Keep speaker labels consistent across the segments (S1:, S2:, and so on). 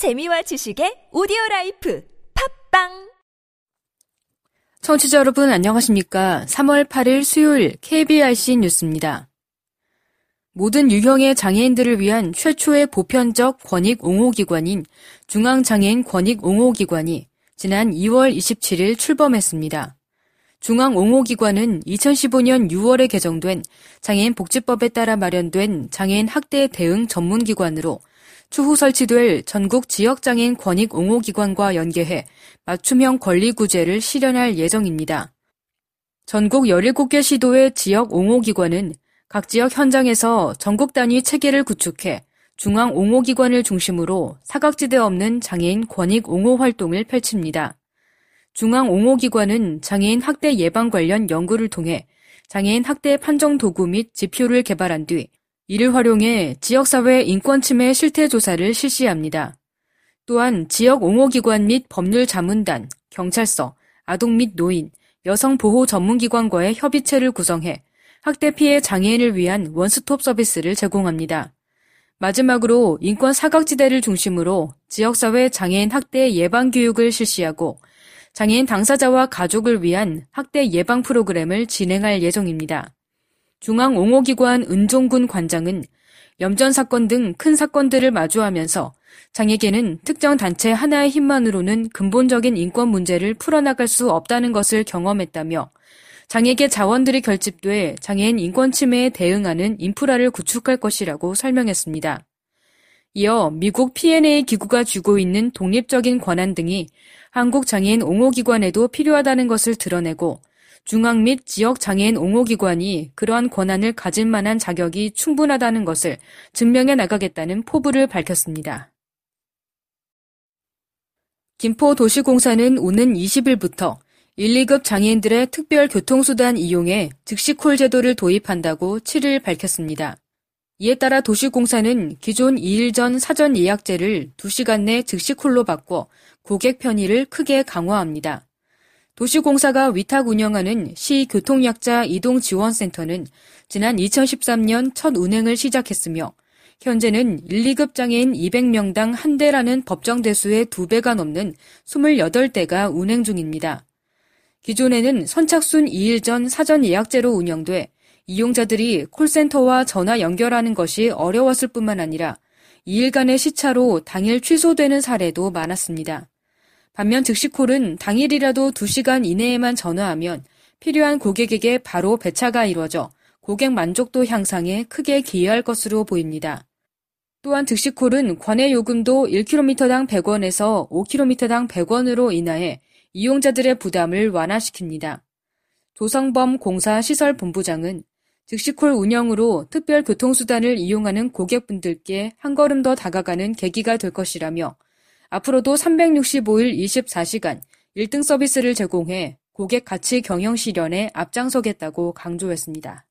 S1: 재미와 지식의 오디오 라이프 팟빵
S2: 청취자 여러분 안녕하십니까? 3월 8일 수요일 KBRC 뉴스입니다. 모든 유형의 장애인들을 위한 최초의 보편적 권익 옹호 기관인 중앙장애인 권익 옹호 기관이 지난 2월 27일 출범했습니다. 중앙 옹호 기관은 2015년 6월에 개정된 장애인 복지법에 따라 마련된 장애인 학대 대응 전문 기관으로 추후 설치될 전국 지역장애인 권익 옹호기관과 연계해 맞춤형 권리구제를 실현할 예정입니다. 전국 17개 시도의 지역 옹호기관은 각 지역 현장에서 전국 단위 체계를 구축해 중앙 옹호기관을 중심으로 사각지대 없는 장애인 권익 옹호 활동을 펼칩니다. 중앙 옹호기관은 장애인 학대 예방 관련 연구를 통해 장애인 학대 판정 도구 및 지표를 개발한 뒤 이를 활용해 지역사회 인권침해 실태 조사를 실시합니다. 또한 지역 옹호기관 및 법률자문단, 경찰서, 아동 및 노인, 여성보호 전문기관과의 협의체를 구성해 학대 피해 장애인을 위한 원스톱 서비스를 제공합니다. 마지막으로 인권 사각지대를 중심으로 지역사회 장애인 학대 예방 교육을 실시하고 장애인 당사자와 가족을 위한 학대 예방 프로그램을 진행할 예정입니다. 중앙옹호기관 은종군 관장은 염전 사건 등 큰 사건들을 마주하면서 장애계는 특정 단체 하나의 힘만으로는 근본적인 인권 문제를 풀어나갈 수 없다는 것을 경험했다며 장애계 자원들이 결집돼 장애인 인권 침해에 대응하는 인프라를 구축할 것이라고 설명했습니다. 이어 미국 P&A 기구가 쥐고 있는 독립적인 권한 등이 한국 장애인 옹호기관에도 필요하다는 것을 드러내고 중앙 및 지역 장애인 옹호기관이 그러한 권한을 가질 만한 자격이 충분하다는 것을 증명해 나가겠다는 포부를 밝혔습니다. 김포도시공사는 오는 20일부터 1, 2급 장애인들의 특별 교통수단 이용에 즉시콜 제도를 도입한다고 7일 밝혔습니다. 이에 따라 도시공사는 기존 2일 전 사전 예약제를 2시간 내 즉시콜로 바꿔 고객 편의를 크게 강화합니다. 도시공사가 위탁 운영하는 시 교통약자 이동지원센터는 지난 2013년 첫 운행을 시작했으며 현재는 1, 2급 장애인 200명당 한 대라는 법정 대수의 2배가 넘는 28대가 운행 중입니다. 기존에는 선착순 2일 전 사전 예약제로 운영돼 이용자들이 콜센터와 전화 연결하는 것이 어려웠을 뿐만 아니라 2일간의 시차로 당일 취소되는 사례도 많았습니다. 반면 즉시콜은 당일이라도 2시간 이내에만 전화하면 필요한 고객에게 바로 배차가 이루어져 고객 만족도 향상에 크게 기여할 것으로 보입니다. 또한 즉시콜은 관외 요금도 1km당 100원에서 5km당 100원으로 인하해 이용자들의 부담을 완화시킵니다. 조성범 공사 시설 본부장은 즉시콜 운영으로 특별 교통수단을 이용하는 고객분들께 한 걸음 더 다가가는 계기가 될 것이라며 앞으로도 365일 24시간 1등 서비스를 제공해 고객 가치 경영 실현에 앞장서겠다고 강조했습니다.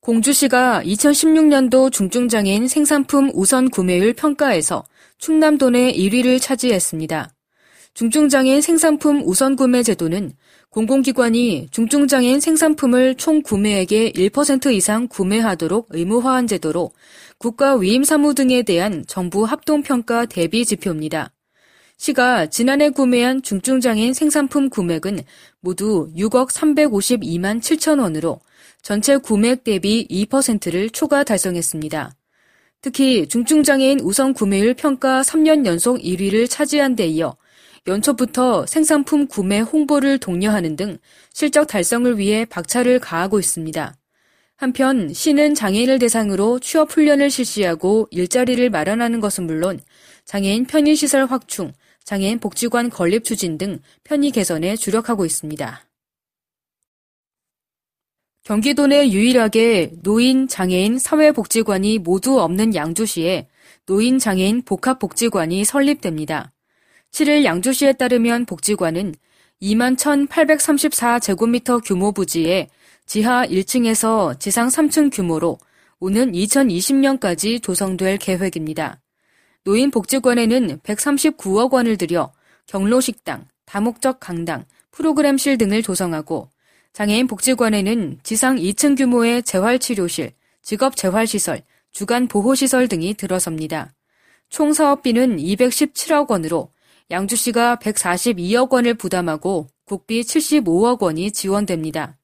S2: 공주시가 2016년도 중증장애인 생산품 우선 구매율 평가에서 충남도 내 1위를 차지했습니다. 중증장애인 생산품 우선 구매 제도는 공공기관이 중증장애인 생산품을 총 구매액의 1% 이상 구매하도록 의무화한 제도로 국가 위임 사무 등에 대한 정부 합동평가 대비 지표입니다. 시가 지난해 구매한 중증장애인 생산품 구매액은 모두 6억 352만 7천 원으로 전체 구매액 대비 2%를 초과 달성했습니다. 특히 중증장애인 우선 구매율 평가 3년 연속 1위를 차지한 데 이어 연초부터 생산품 구매 홍보를 독려하는 등 실적 달성을 위해 박차를 가하고 있습니다. 한편 시는 장애인을 대상으로 취업 훈련을 실시하고 일자리를 마련하는 것은 물론 장애인 편의시설 확충, 장애인 복지관 건립 추진 등 편의 개선에 주력하고 있습니다. 경기도 내 유일하게 노인, 장애인, 사회복지관이 모두 없는 양주시에 노인, 장애인 복합복지관이 설립됩니다. 7일 양주시에 따르면 복지관은 2만 1,834제곱미터 규모 부지에 지하 1층에서 지상 3층 규모로 오는 2020년까지 조성될 계획입니다. 노인복지관에는 139억 원을 들여 경로식당, 다목적 강당, 프로그램실 등을 조성하고 장애인 복지관에는 지상 2층 규모의 재활치료실, 직업재활시설, 주간보호시설 등이 들어섭니다. 총 사업비는 217억 원으로 양주시가 142억 원을 부담하고 국비 75억 원이 지원됩니다.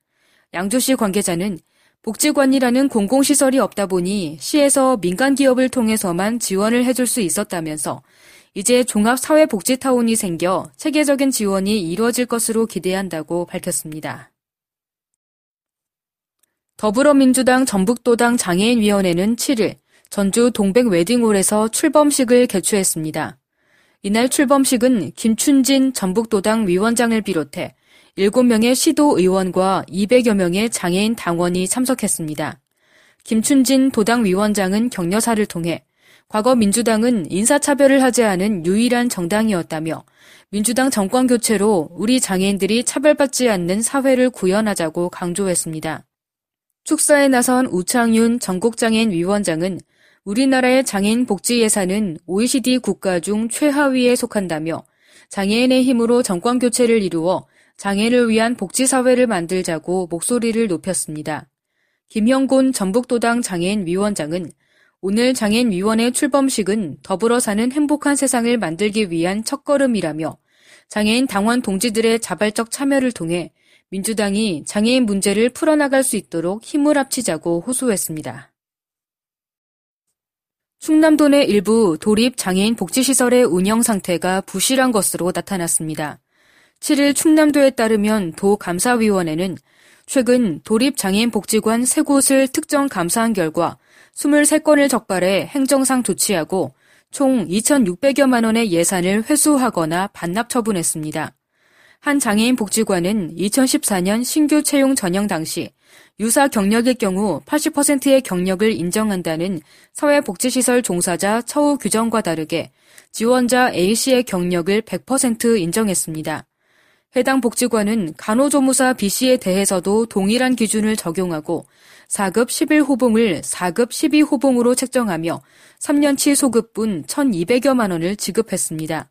S2: 양주시 관계자는 복지관이라는 공공시설이 없다 보니 시에서 민간 기업을 통해서만 지원을 해줄 수 있었다면서 이제 종합사회복지타운이 생겨 체계적인 지원이 이루어질 것으로 기대한다고 밝혔습니다. 더불어민주당 전북도당 장애인위원회는 7일 전주 동백 웨딩홀에서 출범식을 개최했습니다. 이날 출범식은 김춘진 전북도당 위원장을 비롯해 7명의 시도 의원과 200여 명의 장애인 당원이 참석했습니다. 김춘진 도당 위원장은 격려사를 통해 과거 민주당은 인사차별을 하지 않은 유일한 정당이었다며 민주당 정권 교체로 우리 장애인들이 차별받지 않는 사회를 구현하자고 강조했습니다. 축사에 나선 우창윤 전국장애인 위원장은 우리나라의 장애인 복지 예산은 OECD 국가 중 최하위에 속한다며 장애인의 힘으로 정권 교체를 이루어 장애를 위한 복지 사회를 만들자고 목소리를 높였습니다. 김형곤 전북도당 장애인 위원장은 오늘 장애인 위원회 출범식은 더불어 사는 행복한 세상을 만들기 위한 첫걸음이라며 장애인 당원 동지들의 자발적 참여를 통해 민주당이 장애인 문제를 풀어나갈 수 있도록 힘을 합치자고 호소했습니다. 충남도 내 일부 도립 장애인 복지시설의 운영 상태가 부실한 것으로 나타났습니다. 7일 충남도에 따르면 도 감사위원회는 최근 도립 장애인 복지관 3곳을 특정 감사한 결과 23건을 적발해 행정상 조치하고 총 2,600여만 원의 예산을 회수하거나 반납 처분했습니다. 한 장애인 복지관은 2014년 신규 채용 전형 당시 유사 경력일 경우 80%의 경력을 인정한다는 사회복지시설 종사자 처우 규정과 다르게 지원자 A씨의 경력을 100% 인정했습니다. 해당 복지관은 간호조무사 B씨에 대해서도 동일한 기준을 적용하고 4급 11호봉을 4급 12호봉으로 책정하며 3년치 소급분 1,200여만 원을 지급했습니다.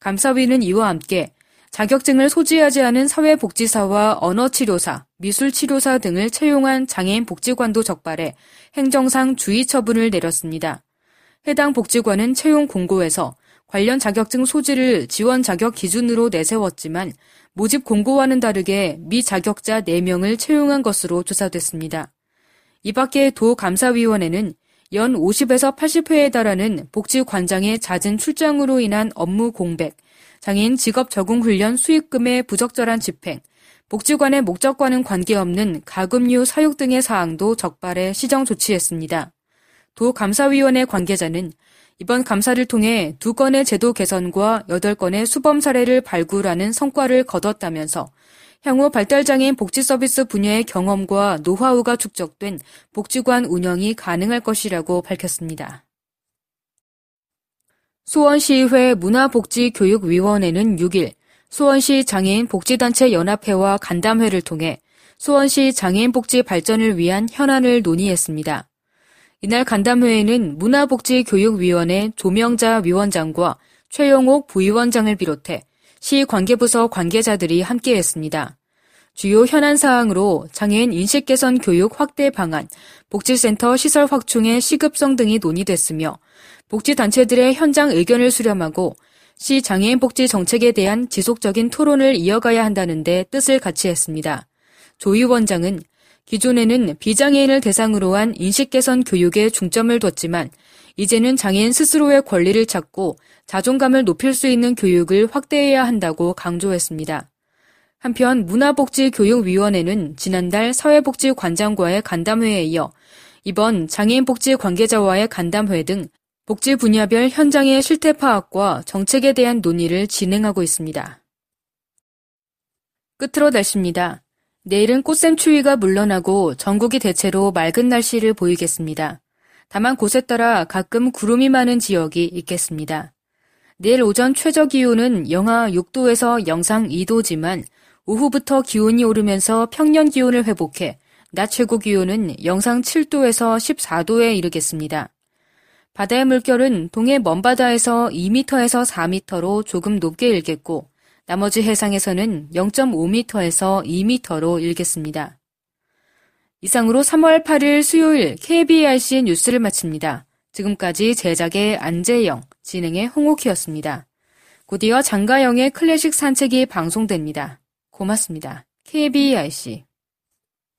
S2: 감사위는 이와 함께 자격증을 소지하지 않은 사회복지사와 언어치료사, 미술치료사 등을 채용한 장애인 복지관도 적발해 행정상 주의 처분을 내렸습니다. 해당 복지관은 채용 공고에서 관련 자격증 소지를 지원 자격 기준으로 내세웠지만 모집 공고와는 다르게 미 자격자 4명을 채용한 것으로 조사됐습니다. 이 밖에 도감사위원회는 연 50에서 80회에 달하는 복지관장의 잦은 출장으로 인한 업무 공백, 장애인 직업 적응 훈련 수익금의 부적절한 집행, 복지관의 목적과는 관계없는 가금류 사육 등의 사항도 적발해 시정 조치했습니다. 도 감사위원회 관계자는 이번 감사를 통해 두 건의 제도 개선과 여덟 건의 수범 사례를 발굴하는 성과를 거뒀다면서 향후 발달장애인 복지 서비스 분야의 경험과 노하우가 축적된 복지관 운영이 가능할 것이라고 밝혔습니다. 수원시의회 문화복지교육위원회는 6일 수원시 장애인 복지단체 연합회와 간담회를 통해 수원시 장애인 복지 발전을 위한 현안을 논의했습니다. 이날 간담회에는 문화복지교육위원회 조명자 위원장과 최영옥 부위원장을 비롯해 시 관계부서 관계자들이 함께했습니다. 주요 현안 사항으로 장애인 인식 개선 교육 확대 방안, 복지센터 시설 확충의 시급성 등이 논의됐으며 복지단체들의 현장 의견을 수렴하고 시 장애인 복지 정책에 대한 지속적인 토론을 이어가야 한다는데 뜻을 같이 했습니다. 조 위원장은 기존에는 비장애인을 대상으로 한 인식 개선 교육에 중점을 뒀지만 이제는 장애인 스스로의 권리를 찾고 자존감을 높일 수 있는 교육을 확대해야 한다고 강조했습니다. 한편 문화복지교육위원회는 지난달 사회복지관장과의 간담회에 이어 이번 장애인 복지 관계자와의 간담회 등 복지 분야별 현장의 실태 파악과 정책에 대한 논의를 진행하고 있습니다. 끝으로 날씨입니다. 내일은 꽃샘 추위가 물러나고 전국이 대체로 맑은 날씨를 보이겠습니다. 다만 곳에 따라 가끔 구름이 많은 지역이 있겠습니다. 내일 오전 최저 기온은 영하 6도에서 영상 2도지만 오후부터 기온이 오르면서 평년 기온을 회복해 낮 최고 기온은 영상 7도에서 14도에 이르겠습니다. 바다의 물결은 동해 먼바다에서 2m에서 4m로 조금 높게 일겠고 나머지 해상에서는 0.5m에서 2m로 일겠습니다. 이상으로 3월 8일 수요일 KBRC 뉴스를 마칩니다. 지금까지 제작의 안재영, 진행의 홍옥희였습니다. 곧이어 장가영의 클래식 산책이 방송됩니다. 고맙습니다. KBIC